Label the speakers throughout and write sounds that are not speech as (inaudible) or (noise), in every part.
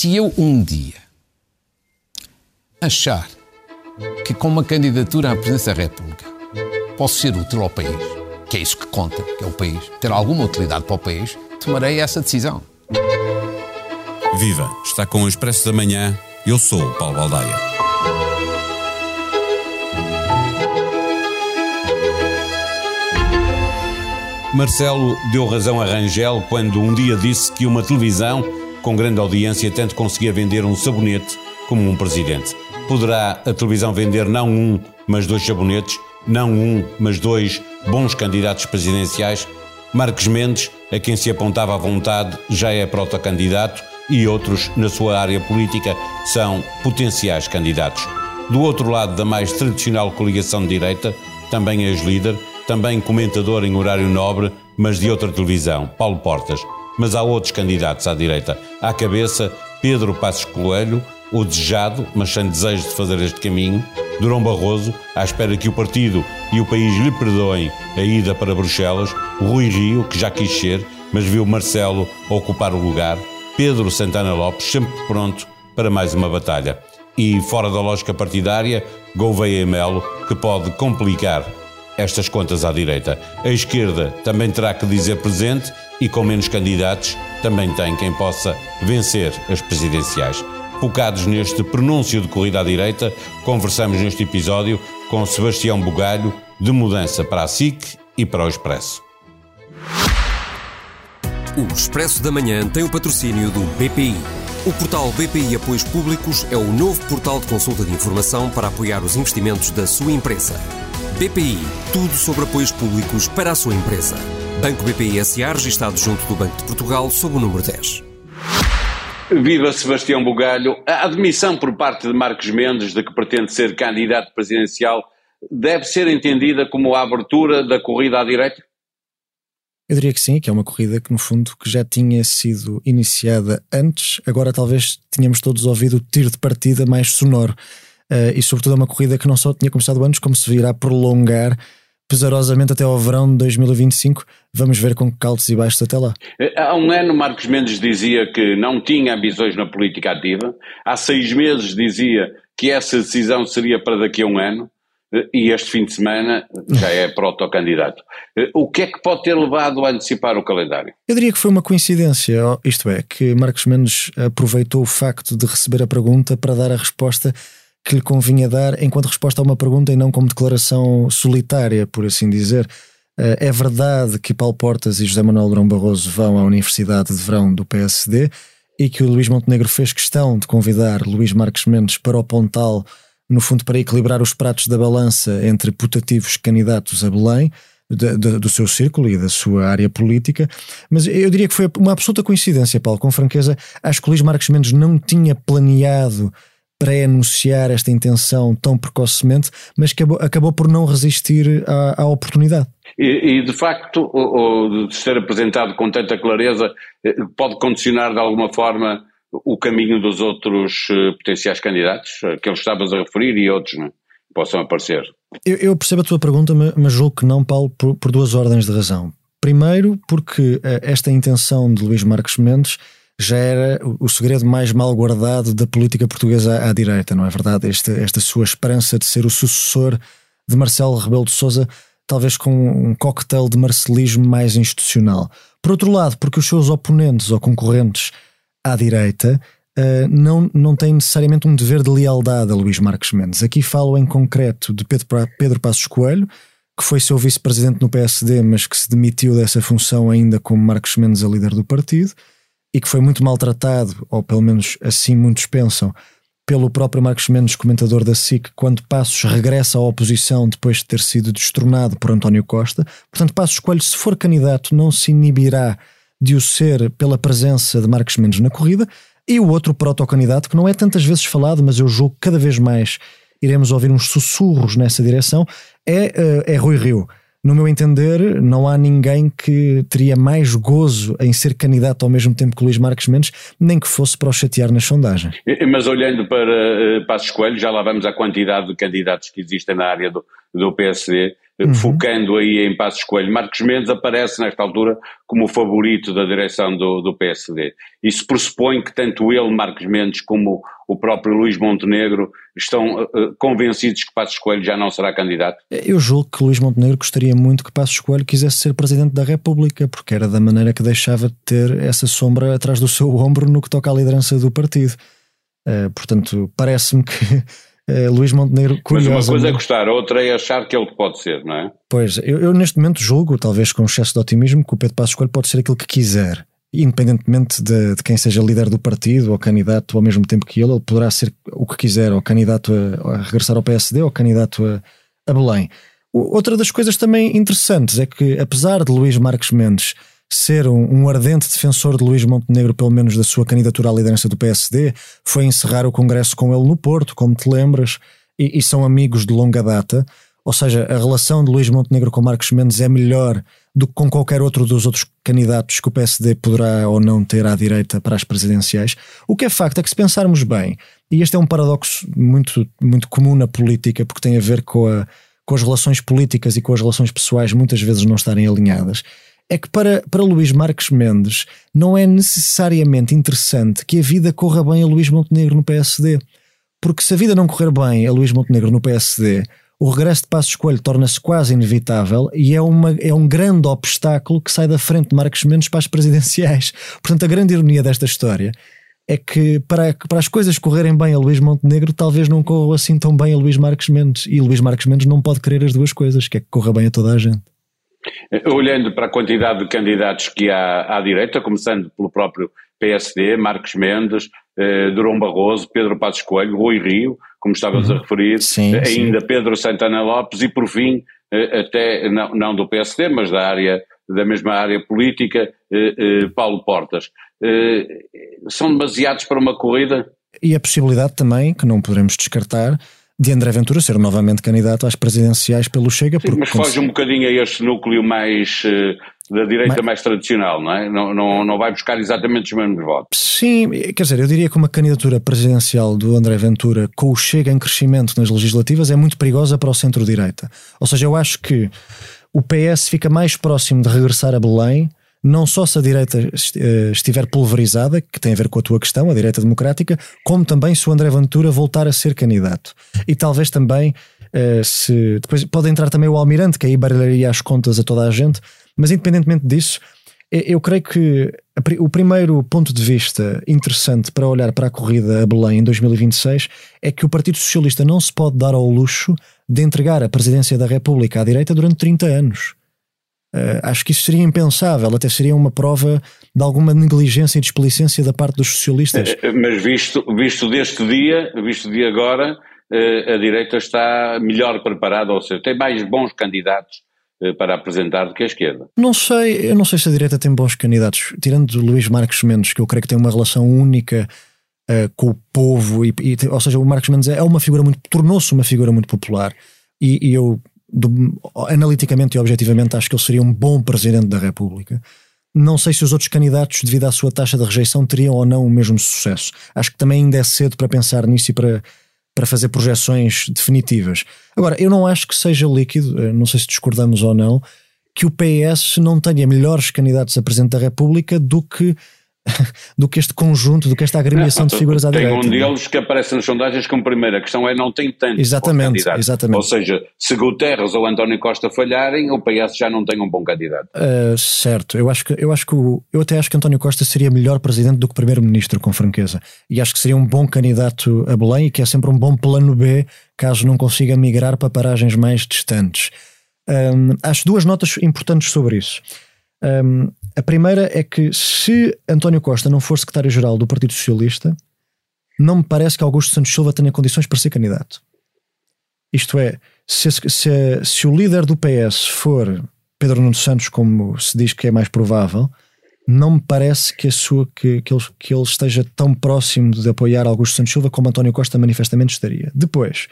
Speaker 1: Se eu um dia achar que com uma candidatura à presidência da República posso ser útil ao país, que é isso que conta, que é o país, ter alguma utilidade para o país, tomarei essa decisão.
Speaker 2: Viva! Está com o Expresso da Manhã. Eu sou o Paulo Baldaia. Marcelo deu razão a Rangel quando um dia disse que uma televisão com grande audiência tanto conseguia vender um sabonete como um presidente. Poderá a televisão vender não um, mas dois sabonetes, não um, mas dois bons candidatos presidenciais? Marques Mendes, a quem se apontava à vontade, já é protocandidato e outros, na sua área política, são potenciais candidatos. Do outro lado da mais tradicional coligação de direita, também ex-líder, também comentador em horário nobre, mas de outra televisão, Paulo Portas. Mas há outros candidatos à direita. À cabeça, Pedro Passos Coelho, o desejado, mas sem desejo de fazer este caminho, Durão Barroso, à espera que o partido e o país lhe perdoem a ida para Bruxelas, Rui Rio, que já quis ser, mas viu Marcelo ocupar o lugar, Pedro Santana Lopes, sempre pronto para mais uma batalha. E, fora da lógica partidária, Gouveia e Melo, que pode complicar estas contas à direita. A esquerda também terá que dizer presente e, com menos candidatos, também tem quem possa vencer as presidenciais. Focados neste pronúncio de corrida à direita, conversamos neste episódio com Sebastião Bugalho, de mudança para a SIC e para o Expresso.
Speaker 3: O Expresso da Manhã tem o patrocínio do BPI. O portal BPI Apoios Públicos é o novo portal de consulta de informação para apoiar os investimentos da sua empresa. BPI, tudo sobre apoios públicos para a sua empresa. Banco BPI SA, registado junto do Banco de Portugal, sob o número 10.
Speaker 2: Viva Sebastião Bugalho. A admissão por parte de Marcos Mendes de que pretende ser candidato presidencial deve ser entendida como a abertura da corrida à direita?
Speaker 4: Eu diria que sim, que é uma corrida que no fundo que já tinha sido iniciada antes, agora talvez tínhamos todos ouvido o tiro de partida mais sonoro. Uh, e sobretudo é uma corrida que não só tinha começado antes, como se virá prolongar pesarosamente até ao verão de 2025. Vamos ver com que caldos e baixos até lá.
Speaker 2: Eh, há um ano Marcos Mendes dizia que não tinha ambições na política ativa. Há seis meses dizia que essa decisão seria para daqui a um ano e este fim de semana já é protocandidato. O que é que pode ter levado a antecipar o calendário?
Speaker 4: Eu diria que foi uma coincidência, isto é, que Marcos Mendes aproveitou o facto de receber a pergunta para dar a resposta que lhe convinha dar enquanto resposta a uma pergunta e não como declaração solitária, por assim dizer. Eh, é verdade que Paulo Portas e José Manuel Durão Barroso vão à Universidade de Verão do PSD e que o Luís Montenegro fez questão de convidar Luís Marques Mendes para o Pontal no fundo para equilibrar os pratos da balança entre putativos candidatos a Belém, de, de, do seu círculo e da sua área política, mas eu diria que foi uma absoluta coincidência, Paulo, com franqueza, acho que Luís Marques Mendes não tinha planeado pré-anunciar esta intenção tão precocemente, mas acabou, acabou por não resistir à, à oportunidade.
Speaker 2: E, e, de facto, o, o, de ser apresentado com tanta clareza eh, pode condicionar de alguma forma o caminho dos outros uh, potenciais candidatos, que eles estavas a referir e outros não, é? possam aparecer.
Speaker 4: Eu, eu, percebo a tua pergunta, mas julgo que não, Paulo, por, por duas ordens de razão. Primeiro, porque esta intenção de Luís Marques Mendes já era o segredo mais mal guardado da política portuguesa à, direita, não é verdade? Esta, esta sua esperança de ser o sucessor de Marcelo Rebelo de Sousa, talvez com um coquetel de marcelismo mais institucional. Por outro lado, porque os seus oponentes ou concorrentes à direita uh, não, não tem necessariamente um dever de lealdade a Luís Marques Mendes. Aqui falo em concreto de Pedro, Pedro Passos Coelho, que foi seu vice-presidente no PSD, mas que se demitiu dessa função ainda como Marques Mendes a líder do partido, e que foi muito maltratado, ou pelo menos assim muitos pensam, pelo próprio Marcos Mendes, comentador da SIC, quando Passos regressa à oposição depois de ter sido destronado por António Costa. Portanto, Passos Coelho, se for candidato, não se inibirá de o ser pela presença de Marcos Mendes na corrida, e o outro protocandidato, que não é tantas vezes falado, mas eu julgo que cada vez mais iremos ouvir uns sussurros nessa direção, é, eh, é Rui Rio. No meu entender, não há ninguém que teria mais gozo em ser candidato ao mesmo tempo que Luís Marques Mendes, nem que fosse para o chatear nas sondagens.
Speaker 2: Mas olhando para uh, Passos Coelho, já lá vamos à quantidade de candidatos que existem na área do, do PSD, uhum. focando aí em Passos Coelho. Marcos Mendes aparece nesta altura como o favorito da direção do, do PSD. Isso pressupõe que tanto ele, Marcos Mendes, como o próprio Luís Montenegro estão uh, convencidos que Passos Coelho já não será candidato?
Speaker 4: Eu julgo que Luís Montenegro gostaria muito que Passos Coelho quisesse ser Presidente da República, porque era da maneira que deixava de ter essa sombra atrás do seu ombro no que toca à liderança do partido. Uh, portanto, parece-me que uh, Luís Montenegro.
Speaker 2: Mas uma coisa é gostar, outra é achar que ele pode ser, não é?
Speaker 4: Pois, eu, eu neste momento julgo, talvez com excesso de otimismo, que o Pedro Passos Coelho pode ser aquilo que quiser. Independentemente de, de, quem seja líder do partido ou candidato ao mesmo tempo que ele, ele poderá ser o que quiser, ou candidato a, a regressar ao PSD ou candidato a, a Belém. Outra das coisas também interessantes é que, apesar de Luís Marques Mendes ser um, um, ardente defensor de Luís Montenegro, pelo menos da sua candidatura à liderança do PSD, foi encerrar o congresso com ele no Porto, como te lembras, e, e são amigos de longa data. Ou seja, a relação de Luís Montenegro com Marcos Mendes é melhor do que com qualquer outro dos outros candidatos que o PSD poderá ou não ter à direita para as presidenciais. O que é facto é que, se pensarmos bem, e este é um paradoxo muito, muito comum na política, porque tem a ver com, a, com as relações políticas e com as relações pessoais muitas vezes não estarem alinhadas é que para, para Luís Marques Mendes não é necessariamente interessante que a vida corra bem a Luís Montenegro no PSD. Porque se a vida não correr bem a Luís Montenegro no PSD, o regresso de Passos Coelho torna-se quase inevitável e é, uma, é um grande obstáculo que sai da frente de Marques Mendes para as presidenciais. (laughs) Portanto, a grande ironia desta história é que para, para as coisas correrem bem a Luís Montenegro, talvez não corra assim tão bem a Luís Marques Mendes. E Luís Marques Mendes não pode querer as duas coisas, que é que corra bem a toda a gente.
Speaker 2: Olhando para a quantidade de candidatos que há à direita, começando pelo próprio PSD, Marcos Mendes, eh, Durão Barroso, Pedro Passos Coelho, Rui Rio, como estavas uhum. a referir,
Speaker 4: sim,
Speaker 2: eh, ainda
Speaker 4: sim.
Speaker 2: Pedro Santana Lopes e, por fim, eh, até não, não, do PSD, mas da área da mesma área política, eh, eh, Paulo Portas. Eh, são demasiados para uma corrida?
Speaker 4: E a possibilidade também, que não poderemos descartar, de André Ventura ser novamente candidato às presidenciais pelo Chega.
Speaker 2: Sim, mas foge um bocadinho a este núcleo mais uh, da direita mas... mais tradicional, não é? Não, não, não vai buscar exatamente os mesmos votos.
Speaker 4: Sim, quer dizer, eu diria que uma candidatura presidencial do André Ventura com o Chega em crescimento nas legislativas é muito perigosa para o centro-direita. Ou seja, eu acho que o PS fica mais próximo de regressar a Belém não só se a direita eh, estiver pulverizada, que tem a ver com a tua questão, a direita democrática, como também se o André Ventura voltar a ser candidato. E talvez também eh, se. Depois pode entrar também o Almirante, que aí baralharia as contas a toda a gente, mas independentemente disso, eu creio que o primeiro ponto de vista interessante para olhar para a corrida a Belém em 2026 é que o Partido Socialista não se pode dar ao luxo de entregar a presidência da República à direita durante 30 anos. Uh, acho que isso seria impensável, até seria uma prova de alguma negligência e desplicência da parte dos socialistas.
Speaker 2: Eh, mas visto, visto deste dia, visto de agora, uh, a direita está melhor preparada, ou seja, tem mais bons candidatos uh, para apresentar do que a esquerda.
Speaker 4: Não sei, eu não sei se a direita tem bons candidatos, tirando Luís Marques Mendes, que eu creio que tem uma relação única com o povo, e, e, ou seja, o Marcos Mendes é uma figura muito, tornou-se uma figura muito popular. E, e eu do, analiticamente e objetivamente, acho que ele seria um bom presidente da República. Não sei se os outros candidatos, devido à sua taxa de rejeição, teriam ou não o mesmo sucesso. Acho que também ainda é cedo para pensar nisso e para, para fazer projeções definitivas. Agora, eu não acho que seja líquido, eh, não sei se discordamos ou não, que o PS não tenha melhores candidatos a presidente da República do que (laughs) do que este conjunto, do que esta agremiação de figuras à
Speaker 2: tem
Speaker 4: direita.
Speaker 2: Tem um deles que aparece nas sondagens como primeira. A questão é não tem tanto
Speaker 4: exatamente, exatamente.
Speaker 2: Ou seja, se Guterres ou António Costa falharem, o PS já não tem um bom candidato.
Speaker 4: Uh, certo, eu acho que eu acho que o, eu até acho que António Costa seria melhor presidente do que primeiro-ministro, com franqueza. E acho que seria um bom candidato a Belém e que é sempre um bom plano B caso não consiga migrar para paragens mais distantes. Um, acho duas notas importantes sobre isso. Um, a primeira é que se António Costa não for secretário-geral do Partido Socialista, não me parece que Augusto Santos Silva tenha condições para ser candidato. Isto é, se, se, se o líder do PS for Pedro Nuno Santos, como se diz que é mais provável, não me parece que, a sua, que, que, ele, que ele esteja tão próximo de apoiar Augusto Santos Silva como António Costa manifestamente estaria. Depois,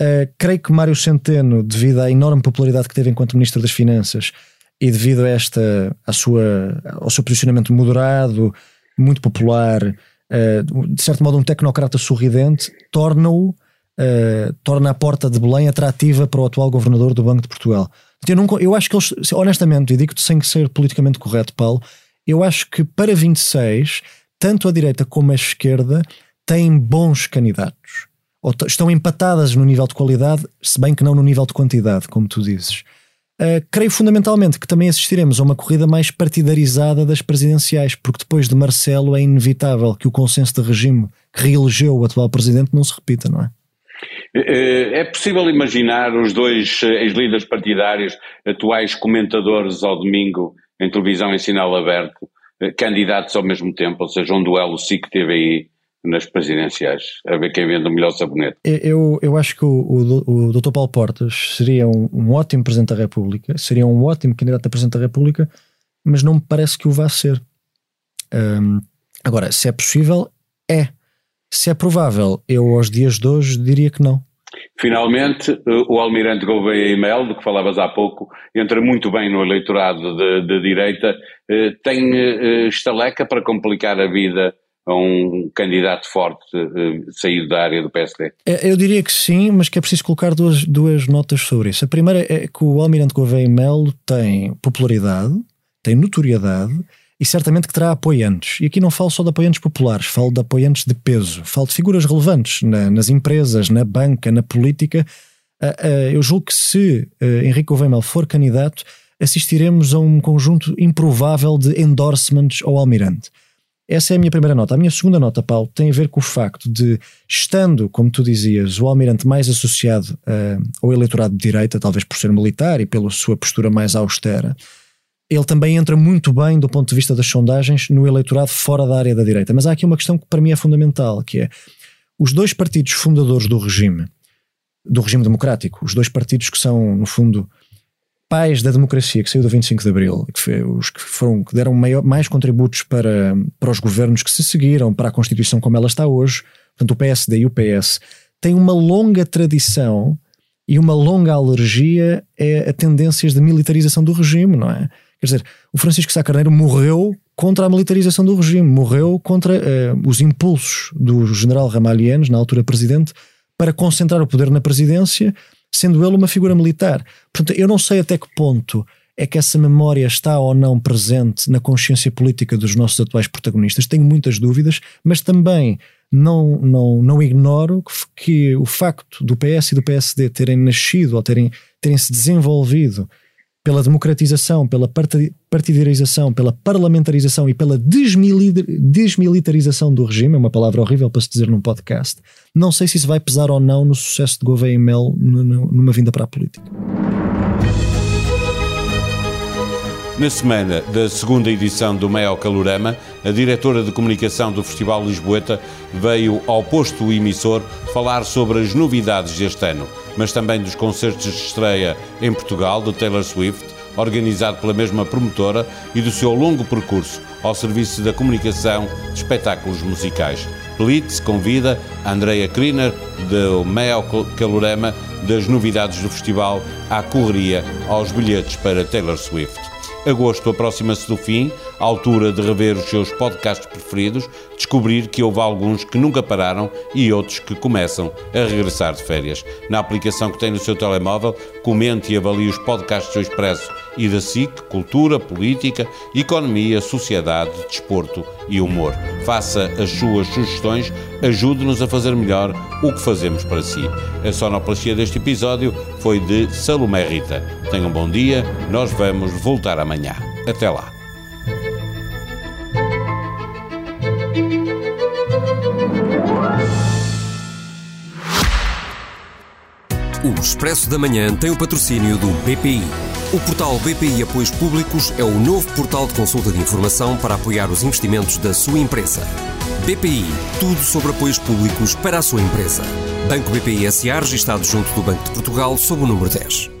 Speaker 4: uh, creio que Mário Centeno, devido à enorme popularidade que teve enquanto Ministro das Finanças, e devido a esta, a sua, ao seu posicionamento moderado, muito popular, uh, de certo modo um tecnocrata sorridente, torna-o uh, torna a porta de Belém atrativa para o atual governador do Banco de Portugal. Eu, não, eu acho que eles, honestamente, e digo-te sem ser politicamente correto, Paulo, eu acho que para 26, tanto a direita como a esquerda têm bons candidatos. Ou estão empatadas no nível de qualidade, se bem que não no nível de quantidade, como tu dizes. Uh, creio fundamentalmente que também assistiremos a uma corrida mais partidarizada das presidenciais, porque depois de Marcelo é inevitável que o consenso de regime que reelegeu o atual presidente não se repita, não é?
Speaker 2: É, é possível imaginar os dois eh, ex-líderes partidários, atuais comentadores ao domingo em televisão em sinal aberto, eh, candidatos ao mesmo tempo, ou seja, um duelo SIC-TVI nas presidenciais, a ver quem vende o melhor sabonete.
Speaker 4: Eu, eu acho que o, o, o Dr. Paulo Portas seria um, um, ótimo Presidente da República, seria um ótimo candidato a Presidente da República, mas não me parece que o vá ser. Um, agora, se é possível, é. Se é provável, eu aos dias de hoje diria que não.
Speaker 2: Finalmente, eh, o Almirante Gouveia e Mel, de que falavas há pouco, entra muito bem no eleitorado de, de direita, eh, tem eh, estaleca para complicar a vida a um candidato forte saído da área do PSD?
Speaker 4: É, eu diria que sim, mas que é preciso colocar duas, duas notas sobre isso. A primeira é que o Almirante Gouveia Melo tem popularidade, tem notoriedade e certamente que terá apoiantes. E aqui não falo só de apoiantes populares, falo de apoiantes de peso, falo de figuras relevantes na, nas empresas, na banca, na política. Uh, eu julgo que se Henrique Gouveia for candidato, assistiremos a um conjunto improvável de endorsements ao Almirante. Essa é a minha primeira nota. A minha segunda nota, Paulo, tem a ver com o facto de, estando, como tu dizias, o Almirante mais associado ao eleitorado de direita, talvez por ser militar e pela sua postura mais austera, ele também entra muito bem do ponto de vista das sondagens no eleitorado fora da área da direita. Mas há aqui uma questão que para mim é fundamental, que é os dois partidos fundadores do regime, do regime democrático, os dois partidos que são, no fundo, pais da democracia que saiu do 25 de Abril, que foi, os que foram que deram maior, mais contributos para, para os governos que se seguiram, para a Constituição como ela está hoje, portanto o PSD e o PS, têm uma longa tradição e uma longa alergia a, a tendências de militarização do regime, não é? Quer dizer, o Francisco Sá Carneiro morreu contra a militarização do regime, morreu contra uh, os impulsos do general Ramalhianes, na altura presidente, para concentrar o poder na presidência, sendo ele uma figura militar. Portanto, eu não sei até que ponto é que essa memória está ou não presente na consciência política dos nossos atuais protagonistas. Tenho muitas dúvidas, mas também não, não, não ignoro que, que o facto do PS e do PSD terem nascido ou terem, terem se desenvolvido pela democratização, pela partidarização, pela parlamentarização e pela desmilitarização do regime, é uma palavra horrível para se dizer num podcast, não sei se isso vai pesar ou não no sucesso de Gouveia e Mel numa vinda para a política.
Speaker 2: Na semana da segunda edição do Maior Calorama, a diretora de comunicação do Festival Lisboeta veio ao posto emissor falar sobre as novidades deste ano, mas também dos concertos de estreia em Portugal de Taylor Swift, organizado pela mesma promotora, e do seu longo percurso ao serviço da comunicação de espetáculos musicais. Blitz convida Andrea Kriner, do Maior Calorama, das novidades do festival à correria aos bilhetes para Taylor Swift. Agosto aproxima-se do fim, altura de rever os seus podcasts preferidos, descobrir que houve alguns que nunca pararam e outros que começam a regressar de férias. Na aplicação que tem no seu telemóvel, comente e avalie os podcasts do Expresso e da SIC, cultura, política, economia, sociedade, desporto e humor. Faça as suas sugestões, ajude-nos a fazer melhor o que fazemos para si. A sonoplastia deste episódio foi de Salomé Rita. Tenham um bom dia, nós vamos voltar amanhã. Até lá.
Speaker 3: O Expresso da Manhã tem o patrocínio do BPI. O portal BPI Apoios Públicos é o novo portal de consulta de informação para apoiar os investimentos da sua empresa. BPI, tudo sobre apoios públicos para a sua empresa. Banco BPI SA, registado junto do Banco de Portugal, sob o número 10.